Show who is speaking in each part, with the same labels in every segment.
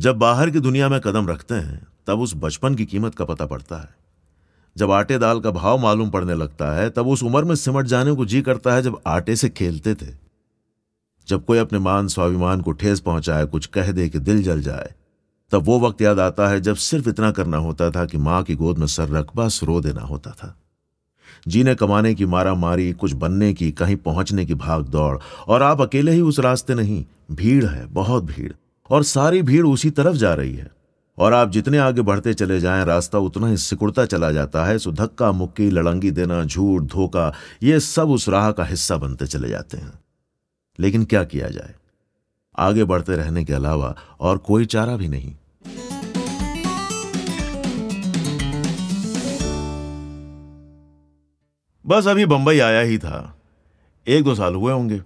Speaker 1: जब बाहर की दुनिया में कदम रखते हैं, तब उस बचपन की कीमत का पता पड़ता है। जब आटे दाल का भाव मालूम पड़ने लगता है, तब उस उम्र में सिमट जाने को जी करता है जब आटे से खेलते थे। जब कोई अपने मान स्वाभिमान को ठेस पहुँचाए, कुछ कह दे कि दिल जल जाए, तब वो वक्त याद आता है जब सिर्फ़ इतना करना होता था कि माँ की गोद में सर रख बस रो देना होता था। जीने कमाने की मारा मारी कुछ बनने की, कहीं पहुँचने की भाग दौड़ और आप अकेले ही उस रास्ते नहीं, भीड़ है, बहुत भीड़। और सारी भीड़ उसी तरफ़ जा रही है। और आप जितने आगे बढ़ते चले जाएँ, रास्ता उतना ही सिकुड़ता चला जाता है। सो धक्का, मुक्की, लड़ंगी देना, झूठ, धोखा, ये सब उस राह का हिस्सा बनते चले जाते हैं। लेकिन क्या किया जाए? आगे बढ़ते रहने के अलावा और कोई चारा भी नहीं। बस अभी बंबई आया ही था। एक दो साल हुए होंगे।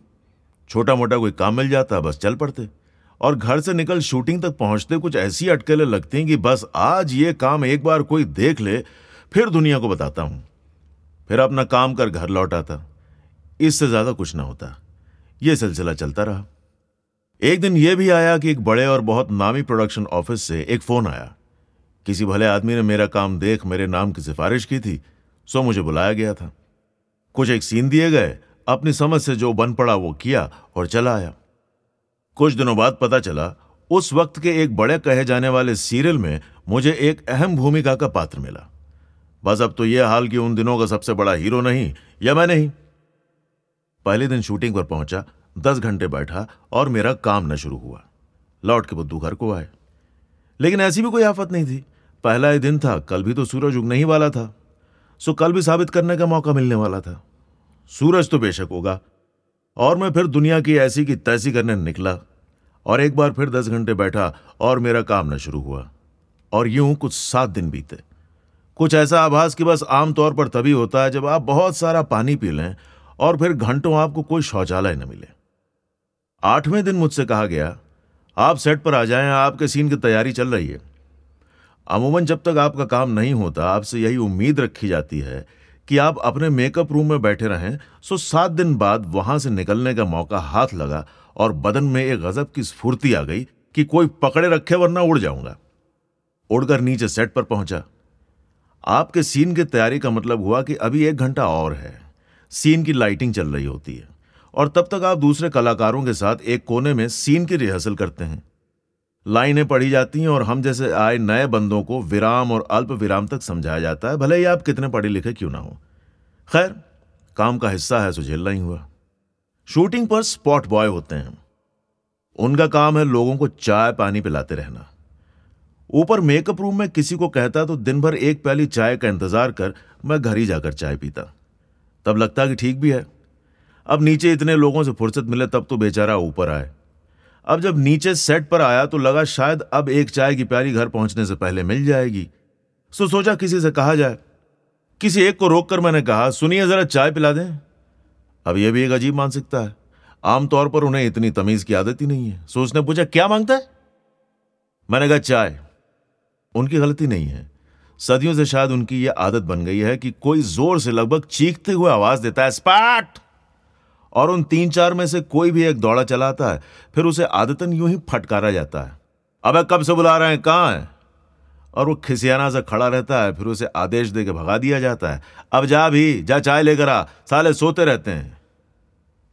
Speaker 1: छोटा मोटा कोई काम मिल जाता, बस चल पड़ते। और घर से निकल शूटिंग तक पहुँचते कुछ ऐसी अटकलें लगती हैं कि बस आज ये काम एक बार कोई देख ले, फिर दुनिया को बताता हूँ। फिर अपना काम कर घर लौट आता। इससे ज़्यादा कुछ ना होता। यह सिलसिला चलता रहा। एक दिन यह भी आया कि एक बड़े और बहुत नामी प्रोडक्शन ऑफ़िस से एक फ़ोन आया। किसी भले आदमी ने मेरा काम देख, मेरे नाम की सिफारिश की थी, सो मुझे बुलाया गया था। कुछ एक सीन दिए गए। अपनी समझ से जो बन पड़ा वो किया और चला आया। कुछ दिनों बाद पता चला, उस वक्त के एक बड़े कहे जाने वाले सीरियल में मुझे एक अहम भूमिका का पात्र मिला। बस अब तो यह हाल कि उन दिनों का सबसे बड़ा हीरो नहीं, या मैं नहीं। पहले दिन शूटिंग पर पहुँचा, दस घंटे बैठा और मेरा काम न शुरू हुआ। लौट के बुद्धू घर को आए। लेकिन ऐसी भी कोई आफत नहीं थी। पहला ही दिन था, कल भी तो सूरज उगने ही वाला था। सो कल भी साबित करने का मौका मिलने वाला था। सूरज तो बेशक होगा और मैं फिर दुनिया की ऐसी की तैसी करने निकला और एक बार फिर दस घंटे बैठा और मेरा काम न शुरू हुआ। और यूँ कुछ सात दिन बीते। कुछ ऐसा आभास कि बस आमतौर पर तभी होता है जब आप बहुत सारा पानी पी लें और फिर घंटों आपको कोई शौचालय न मिले। आठवें दिन मुझसे कहा गया, आप सेट पर आ जाएँ, आपके सीन की तैयारी चल रही है। अमूमन जब तक आपका काम नहीं होता, आपसे यही उम्मीद रखी जाती है कि आप अपने मेकअप रूम में बैठे रहें, सो सात दिन बाद वहाँ से निकलने का मौका हाथ लगा और बदन में एक गजब की स्फूर्ति आ गई कि कोई पकड़े रखे वरना उड़ जाऊँगा। उड़कर नीचे सेट पर पहुँचा। आपके सीन की तैयारी का मतलब हुआ कि अभी एक घंटा और है। सीन की लाइटिंग चल रही होती है। और तब तक आप दूसरे कलाकारों के साथ एक कोने में सीन की रिहर्सल करते हैं। लाइनें पढ़ी जाती हैं और हम जैसे आए नए बंदों को विराम और अल्प विराम तक समझाया जाता है, भले ही आप कितने पढ़े लिखे क्यों ना हो। खैर, काम का हिस्सा है सो झेलना ही हुआ। शूटिंग पर स्पॉट बॉय होते हैं। उनका काम है लोगों को चाय पानी पिलाते रहना। ऊपर मेकअप रूम में किसी को कहता तो दिन भर एक प्याली चाय का इंतज़ार कर मैं घर ही जाकर चाय पीता। तब लगता कि ठीक भी है। अब नीचे इतने लोगों से फुर्सत मिले तब तो बेचारा ऊपर आए। अब जब नीचे सेट पर आया तो लगा शायद अब एक चाय की प्यारी घर पहुँचने से पहले मिल जाएगी। सो सोचा किसी से कहा जाए। किसी एक को रोककर मैंने कहा, सुनिए जरा चाय पिला दें। अब यह भी एक अजीब मानसिकता है। आमतौर पर उन्हें इतनी तमीज की आदत ही नहीं है। सो उसने पूछा, क्या माँगता है? मैंने कहा, चाय। उनकी गलती नहीं है। सदियों से शायद उनकी यह आदत बन गई है कि कोई ज़ोर से लगभग चीखते हुए आवाज़ देता है, स्पाट! और उन तीन चार में से कोई भी एक दौड़ा चलाता है, फिर उसे आदतन यूँ ही फटकारा जाता है। अब कब से बुला रहे हैं, कहाँ है? और वो खिसियाना से खड़ा रहता है, फिर उसे आदेश दे के भगा दिया जाता है। अब जा भी, जा चाय लेकर आ, साले सोते रहते हैं।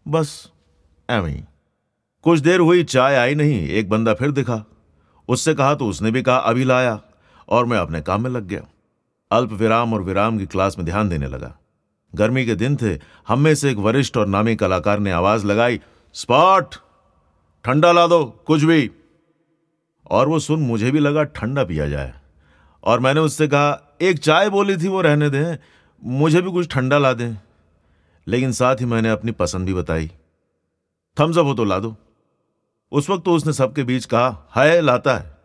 Speaker 1: बस एवं कुछ देर हुई, चाय आई नहीं, एक बंदा फिर दिखा। उससे कहा तो उसने भी कहा, अभी लाया। और मैं अपने काम में लग गया। अल्प विराम और विराम की क्लास में ध्यान देने लगा। गर्मी के दिन थे। हम में से एक वरिष्ठ और नामी कलाकार ने आवाज़ लगाई, स्पॉट, ठंडा ला दो, कुछ भी। और वो सुन मुझे भी लगा ठंडा पिया जाए। और मैंने उससे कहा, एक चाय बोली थी वो रहने दें, मुझे भी कुछ ठंडा ला दें। लेकिन साथ ही मैंने अपनी पसंद भी बताई, थम्स अप हो तो ला दो। उस वक्त तो उसने सबके बीच कहा है लाता है।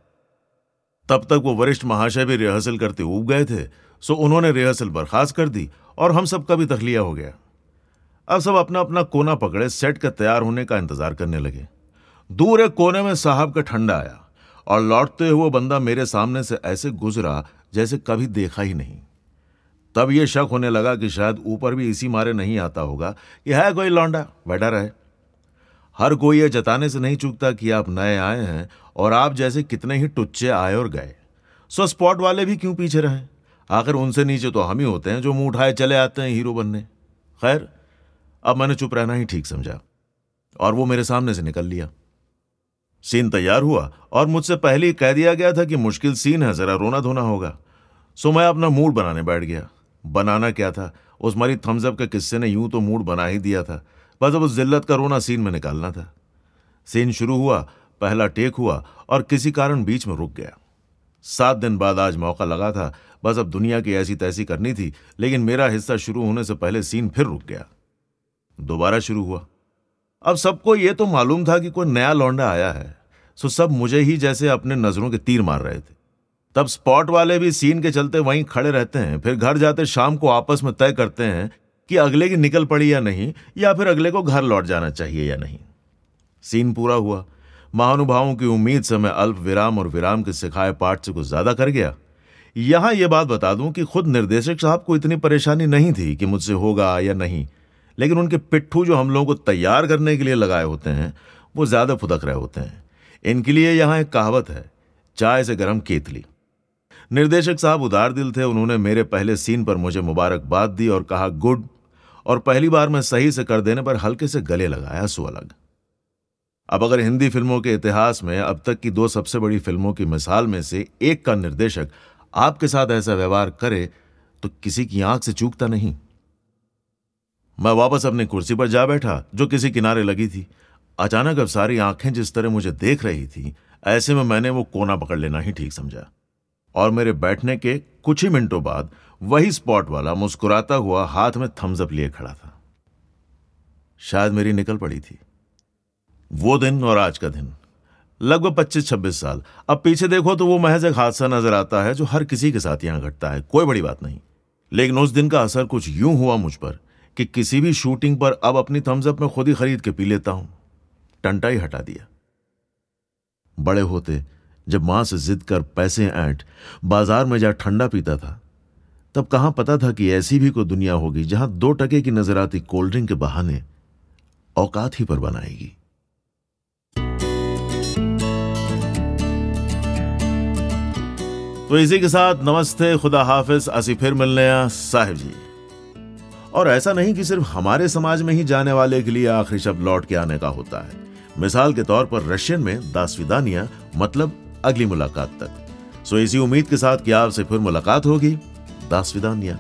Speaker 1: तब तक वो वरिष्ठ महाशय भी रिहर्सल करते उब गए थे, सो उन्होंने रिहर्सल बर्खास्त कर दी और हम सबका भी तखलिया हो गया। अब सब अपना अपना कोना पकड़े, सेट के तैयार होने का इंतज़ार करने लगे। दूर एक कोने में साहब का ठंडा आया और लौटते हुए बंदा मेरे सामने से ऐसे गुजरा जैसे कभी देखा ही नहीं। तब यह शक होने लगा कि शायद ऊपर भी इसी मारे नहीं आता होगा कि है कोई लौंडा, बैठा रहे। हर कोई ये जताने से नहीं चूकता कि आप नए आए हैं और आप जैसे कितने ही टुच्चे आए और गए। सो स्पॉट वाले भी क्यों पीछे रहे? आखिर उनसे नीचे तो हम ही होते हैं जो मुँह उठाए चले आते हैं हीरो बनने। खैर, अब मैंने चुप रहना ही ठीक समझा और वो मेरे सामने से निकल लिया। सीन तैयार हुआ और मुझसे पहले कह दिया गया था कि मुश्किल सीन है, जरा रोना धोना होगा। सो मैं अपना मूड बनाने बैठ गया। बनाना क्या था? उस मरी थम्सअप के किस्से ने यूँ तो मूड बना ही दिया था। बस अब उस जिल्लत का रोना सीन में निकालना था। सीन शुरू हुआ, पहला टेक हुआ और किसी कारण बीच में रुक गया। सात दिन बाद आज मौका लगा था बस अब दुनिया की ऐसी तैसी करनी थी, लेकिन मेरा हिस्सा शुरू होने से पहले सीन फिर रुक गया। दोबारा शुरू हुआ। अब सबको यह तो मालूम था कि कोई नया लौंडा आया है। सो सब मुझे ही जैसे अपने नज़रों के तीर मार रहे थे। तब स्पॉट वाले भी सीन के चलते वहीं खड़े रहते हैं, फिर घर जाते शाम को आपस में तय करते हैं कि अगले की निकल पड़ी या नहीं, या फिर अगले को घर लौट जाना चाहिए या नहीं। सीन पूरा हुआ। महानुभावों की उम्मीद से मैं अल्प विराम और विराम के सिखाए पाठ से कुछ ज़्यादा कर गया। यहाँ यह बात बता दूँ कि खुद निर्देशक साहब को इतनी परेशानी नहीं थी कि मुझसे होगा या नहीं, लेकिन उनके पिट्ठू जो हम लोगों को तैयार करने के लिए लगाए होते हैं, वो ज़्यादा फुदक रहे होते हैं। इनके लिए यहाँ एक कहावत है, चाय से गर्म केतली। निर्देशक साहब उदार दिल थे, उन्होंने मेरे पहले सीन पर मुझे मुबारकबाद दी और कहा, गुड। और पहली बार मैं सही से कर देने पर हल्के से गले लगाया सो अलग अब अगर हिंदी फ़िल्मों के इतिहास में, अब तक की दो सबसे बड़ी फ़िल्मों की मिसाल में से एक का निर्देशक आपके साथ ऐसा व्यवहार करे तो किसी की आँख से चूकता नहीं। मैं वापस अपनी कुर्सी पर जा बैठा, जो किसी किनारे लगी थी। अचानक अब सारी आँखें जिस तरह मुझे देख रही थी, ऐसे में मैंने वो कोना पकड़ लेना ही ठीक समझा। और मेरे बैठने के कुछ ही मिनटों बाद वही स्पॉट वाला मुस्कुराता हुआ हाथ में थम्सअप लिए खड़ा था। शायद मेरी निकल पड़ी थी। वो दिन और आज का दिन। लगभग पच्चीस छब्बीस साल। अब पीछे देखो तो वो महज एक हादसा नज़र आता है जो हर किसी के साथ यहाँ घटता है। कोई बड़ी बात नहीं। लेकिन उस दिन का असर कुछ यूँ हुआ मुझ पर कि किसी भी शूटिंग पर अब अपनी थम्सअप में खुद ही खरीद के पी लेता हूँ। टंटा ही हटा दिया। बड़े होते जब माँ से जिद कर पैसे ऐंठ, बाज़ार में जा ठंडा पीता था, तब कहाँ पता था कि ऐसी भी कोई दुनिया होगी जहाँ दो टके की नज़र आती कोल्ड ड्रिंक के बहाने औकात ही पर बनाएगी। तो इसी के साथ नमस्ते, खुदा हाफिज। असी फिर मिलने साहिब जी। और ऐसा नहीं कि सिर्फ़ हमारे समाज में ही जाने वाले के लिए आखिरी शब्द लौट के आने का होता है। मिसाल के तौर पर रशियन में दासविदानिया मतलब अगली मुलाकात तक। सो इसी उम्मीद के साथ कि आपसे फिर मुलाकात होगी। दासविदानिया।